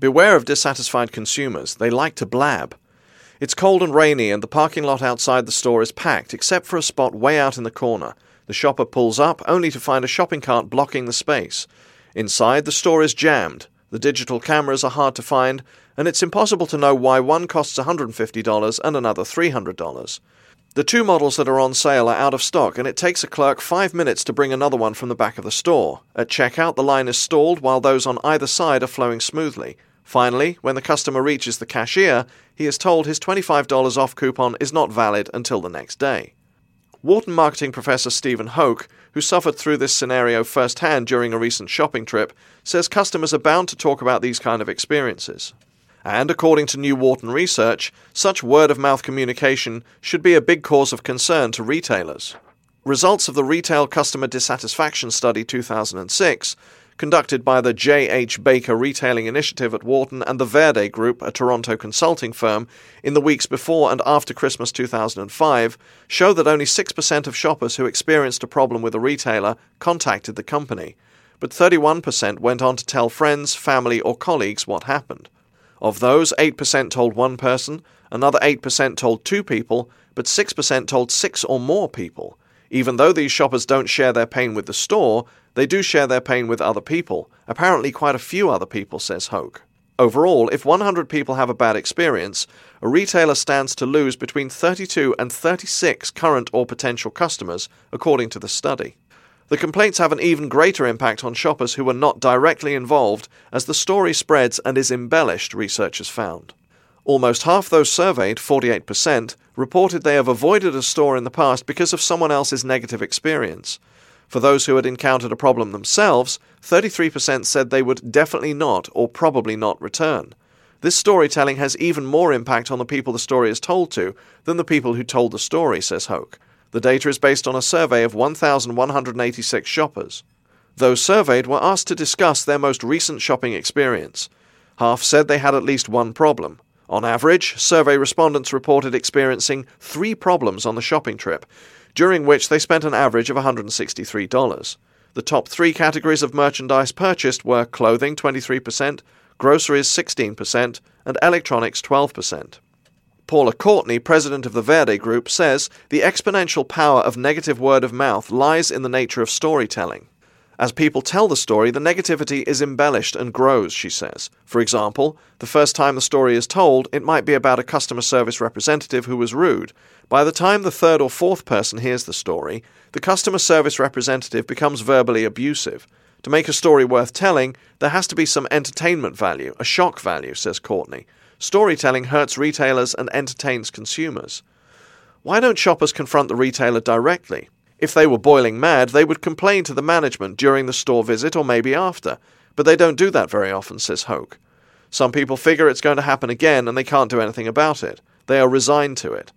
Beware of dissatisfied consumers. They like to blab. It's cold and rainy, and the parking lot outside the store is packed, except for a spot way out in the corner. The shopper pulls up, only to find a shopping cart blocking the space. Inside, the store is jammed. The digital cameras are hard to find, and it's impossible to know why one costs $150 and another $300. The two models that are on sale are out of stock, and it takes a clerk five minutes to bring another one from the back of the store. At checkout, the line is stalled while those on either side are flowing smoothly. Finally, when the customer reaches the cashier, he is told his $25 off coupon is not valid until the next day. Wharton marketing professor Stephen Hoch, who suffered through this scenario firsthand during a recent shopping trip, says customers are bound to talk about these kind of experiences. And according to new Wharton research, such word of mouth communication should be a big cause of concern to retailers. Results of the Retail Customer Dissatisfaction Study 2006, conducted by the J.H. Baker Retailing Initiative at Wharton and the Verde Group, a Toronto consulting firm, in the weeks before and after Christmas 2005, show that only 6% of shoppers who experienced a problem with a retailer contacted the company, but 31% went on to tell friends, family, or colleagues what happened. Of those, 8% told one person, another 8% told two people, but 6% told six or more people. Even though these shoppers don't share their pain with the store, they do share their pain with other people, apparently quite a few other people, says Hoch. Overall, if 100 people have a bad experience, a retailer stands to lose between 32 and 36 current or potential customers, according to the study. The complaints have an even greater impact on shoppers who are not directly involved as the story spreads and is embellished, researchers found. Almost half those surveyed, 48%, reported they have avoided a store in the past because of someone else's negative experience. For those who had encountered a problem themselves, 33% said they would definitely not or probably not return. This storytelling has even more impact on the people the story is told to than the people who told the story, says Hoch. The data is based on a survey of 1,186 shoppers. Those surveyed were asked to discuss their most recent shopping experience. Half said they had at least one problem. On average, survey respondents reported experiencing three problems on the shopping trip, during which they spent an average of $163. The top three categories of merchandise purchased were clothing 23%, groceries 16%, and electronics 12%. Paula Courtney, president of the Verde Group, says the exponential power of negative word of mouth lies in the nature of storytelling. As people tell the story, the negativity is embellished and grows, she says. For example, the first time the story is told, it might be about a customer service representative who was rude. By the time the third or fourth person hears the story, the customer service representative becomes verbally abusive. To make a story worth telling, there has to be some entertainment value, a shock value, says Courtney. Storytelling hurts retailers and entertains consumers. Why don't shoppers confront the retailer directly? If they were boiling mad, they would complain to the management during the store visit or maybe after, but they don't do that very often, says Hoch. Some people figure it's going to happen again and they can't do anything about it. They are resigned to it.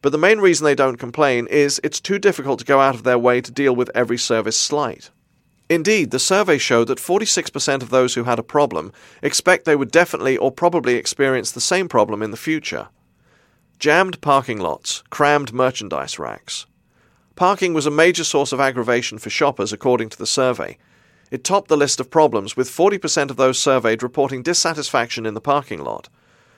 But the main reason they don't complain is it's too difficult to go out of their way to deal with every service slight. Indeed, the survey showed that 46% of those who had a problem expect they would definitely or probably experience the same problem in the future. Jammed parking lots, crammed merchandise racks. Parking was a major source of aggravation for shoppers, according to the survey. It topped the list of problems, with 40% of those surveyed reporting dissatisfaction in the parking lot.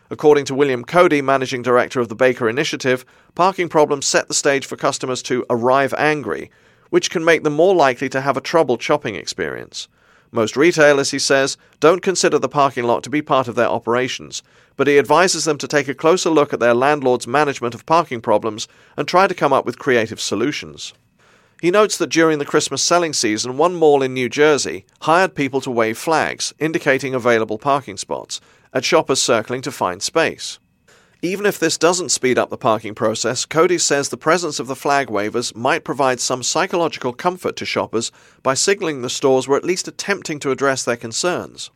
According to William Cody, managing director of the Baker Initiative, parking problems set the stage for customers to arrive angry, which can make them more likely to have a troubled shopping experience. Most retailers, he says, don't consider the parking lot to be part of their operations, but he advises them to take a closer look at their landlord's management of parking problems and try to come up with creative solutions. He notes that during the Christmas selling season, one mall in New Jersey hired people to wave flags indicating available parking spots at shoppers circling to find space. Even if this doesn't speed up the parking process, Cody says the presence of the flag wavers might provide some psychological comfort to shoppers by signaling the stores were at least attempting to address their concerns.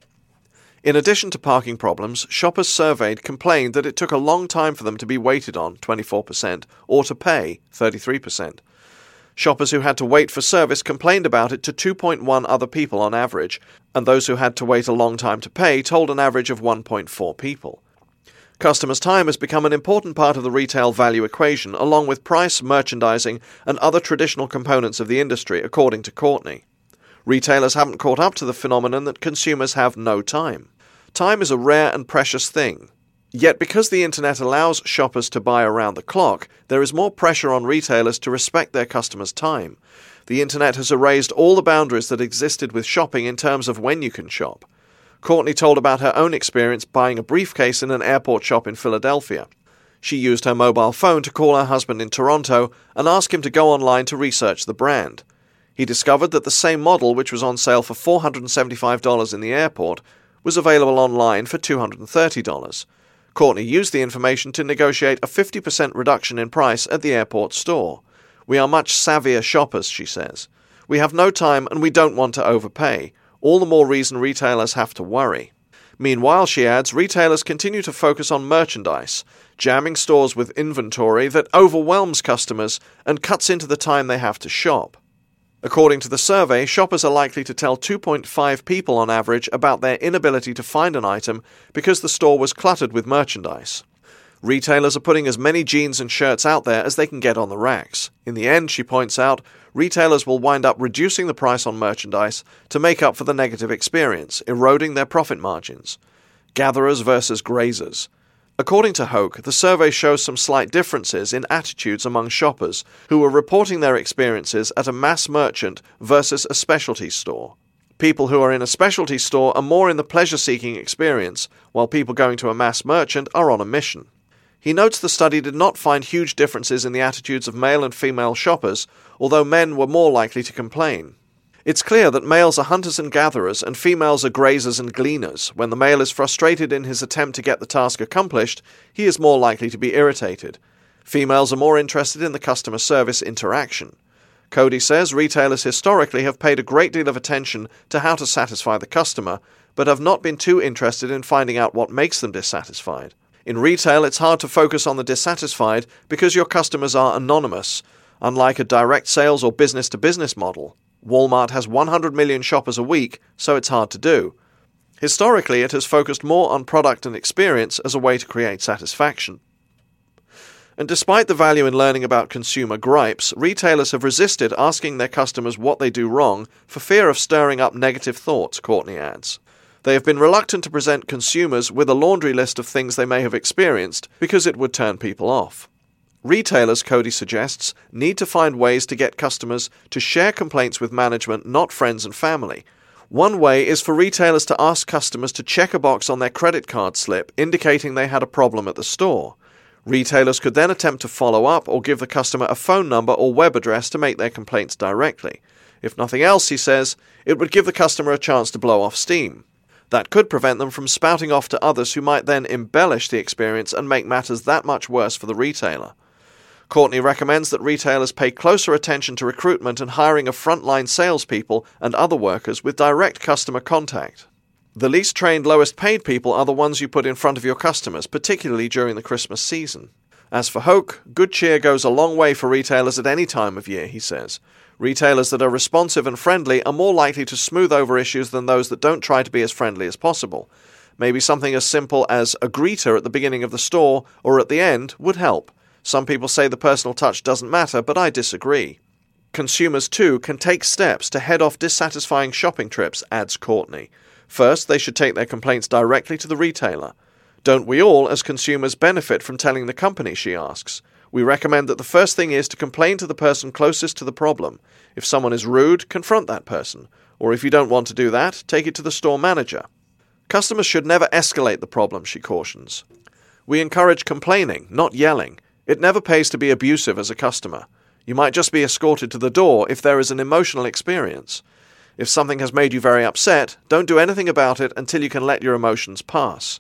In addition to parking problems, shoppers surveyed complained that it took a long time for them to be waited on, 24%, or to pay, 33%. Shoppers who had to wait for service complained about it to 2.1 other people on average, and those who had to wait a long time to pay told an average of 1.4 people. Customers' time has become an important part of the retail value equation, along with price, merchandising, and other traditional components of the industry, according to Courtney. Retailers haven't caught up to the phenomenon that consumers have no time. Time is a rare and precious thing. Yet, because the internet allows shoppers to buy around the clock, there is more pressure on retailers to respect their customers' time. The internet has erased all the boundaries that existed with shopping in terms of when you can shop. Courtney told about her own experience buying a briefcase in an airport shop in Philadelphia. She used her mobile phone to call her husband in Toronto and ask him to go online to research the brand. He discovered that the same model, which was on sale for $475 in the airport, was available online for $230. Courtney used the information to negotiate a 50% reduction in price at the airport store. We are much savvier shoppers, she says. We have no time and we don't want to overpay. All the more reason retailers have to worry. Meanwhile, she adds, retailers continue to focus on merchandise, jamming stores with inventory that overwhelms customers and cuts into the time they have to shop. According to the survey, shoppers are likely to tell 2.5 people on average about their inability to find an item because the store was cluttered with merchandise. Retailers are putting as many jeans and shirts out there as they can get on the racks. In the end, she points out, retailers will wind up reducing the price on merchandise to make up for the negative experience, eroding their profit margins. Gatherers versus grazers. According to Hoch, the survey shows some slight differences in attitudes among shoppers who were reporting their experiences at a mass merchant versus a specialty store. People who are in a specialty store are more in the pleasure seeking experience, while people going to a mass merchant are on a mission. He notes the study did not find huge differences in the attitudes of male and female shoppers, although men were more likely to complain. It's clear that males are hunters and gatherers and females are grazers and gleaners. When the male is frustrated in his attempt to get the task accomplished, he is more likely to be irritated. Females are more interested in the customer service interaction. Cody says retailers historically have paid a great deal of attention to how to satisfy the customer, but have not been too interested in finding out what makes them dissatisfied. In retail, it's hard to focus on the dissatisfied because your customers are anonymous, unlike a direct sales or business to business model. Walmart has 100 million shoppers a week, so it's hard to do. Historically, it has focused more on product and experience as a way to create satisfaction. And despite the value in learning about consumer gripes, retailers have resisted asking their customers what they do wrong for fear of stirring up negative thoughts, Courtney adds. They have been reluctant to present consumers with a laundry list of things they may have experienced because it would turn people off. Retailers, Cody suggests, need to find ways to get customers to share complaints with management, not friends and family. One way is for retailers to ask customers to check a box on their credit card slip indicating they had a problem at the store. Retailers could then attempt to follow up or give the customer a phone number or web address to make their complaints directly. If nothing else, he says, it would give the customer a chance to blow off steam. That could prevent them from spouting off to others who might then embellish the experience and make matters that much worse for the retailer. Courtney recommends that retailers pay closer attention to recruitment and hiring of frontline salespeople and other workers with direct customer contact. The least trained, lowest paid people are the ones you put in front of your customers, particularly during the Christmas season. As for Hoch, good cheer goes a long way for retailers at any time of year, he says. Retailers that are responsive and friendly are more likely to smooth over issues than those that don't try to be as friendly as possible. Maybe something as simple as a greeter at the beginning of the store or at the end would help. Some people say the personal touch doesn't matter, but I disagree. Consumers, too, can take steps to head off dissatisfying shopping trips, adds Courtney. First, they should take their complaints directly to the retailer. Don't we all, as consumers, benefit from telling the company, she asks. We recommend that the first thing is to complain to the person closest to the problem. If someone is rude, confront that person. Or if you don't want to do that, take it to the store manager. Customers should never escalate the problem, she cautions. We encourage complaining, not yelling. It never pays to be abusive as a customer. You might just be escorted to the door if there is an emotional experience. If something has made you very upset, don't do anything about it until you can let your emotions pass.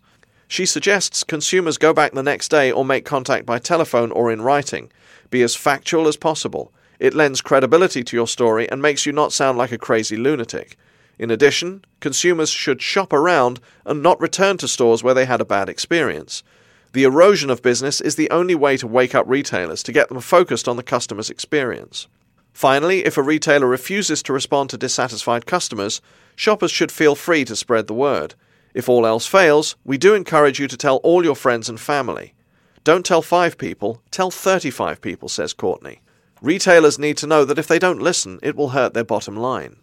She suggests consumers go back the next day or make contact by telephone or in writing. Be as factual as possible. It lends credibility to your story and makes you not sound like a crazy lunatic. In addition, consumers should shop around and not return to stores where they had a bad experience. The erosion of business is the only way to wake up retailers to get them focused on the customer's experience. Finally, if a retailer refuses to respond to dissatisfied customers, shoppers should feel free to spread the word. If all else fails, we do encourage you to tell all your friends and family. Don't tell five people, tell 35 people, says Courtney. Retailers need to know that if they don't listen, it will hurt their bottom line.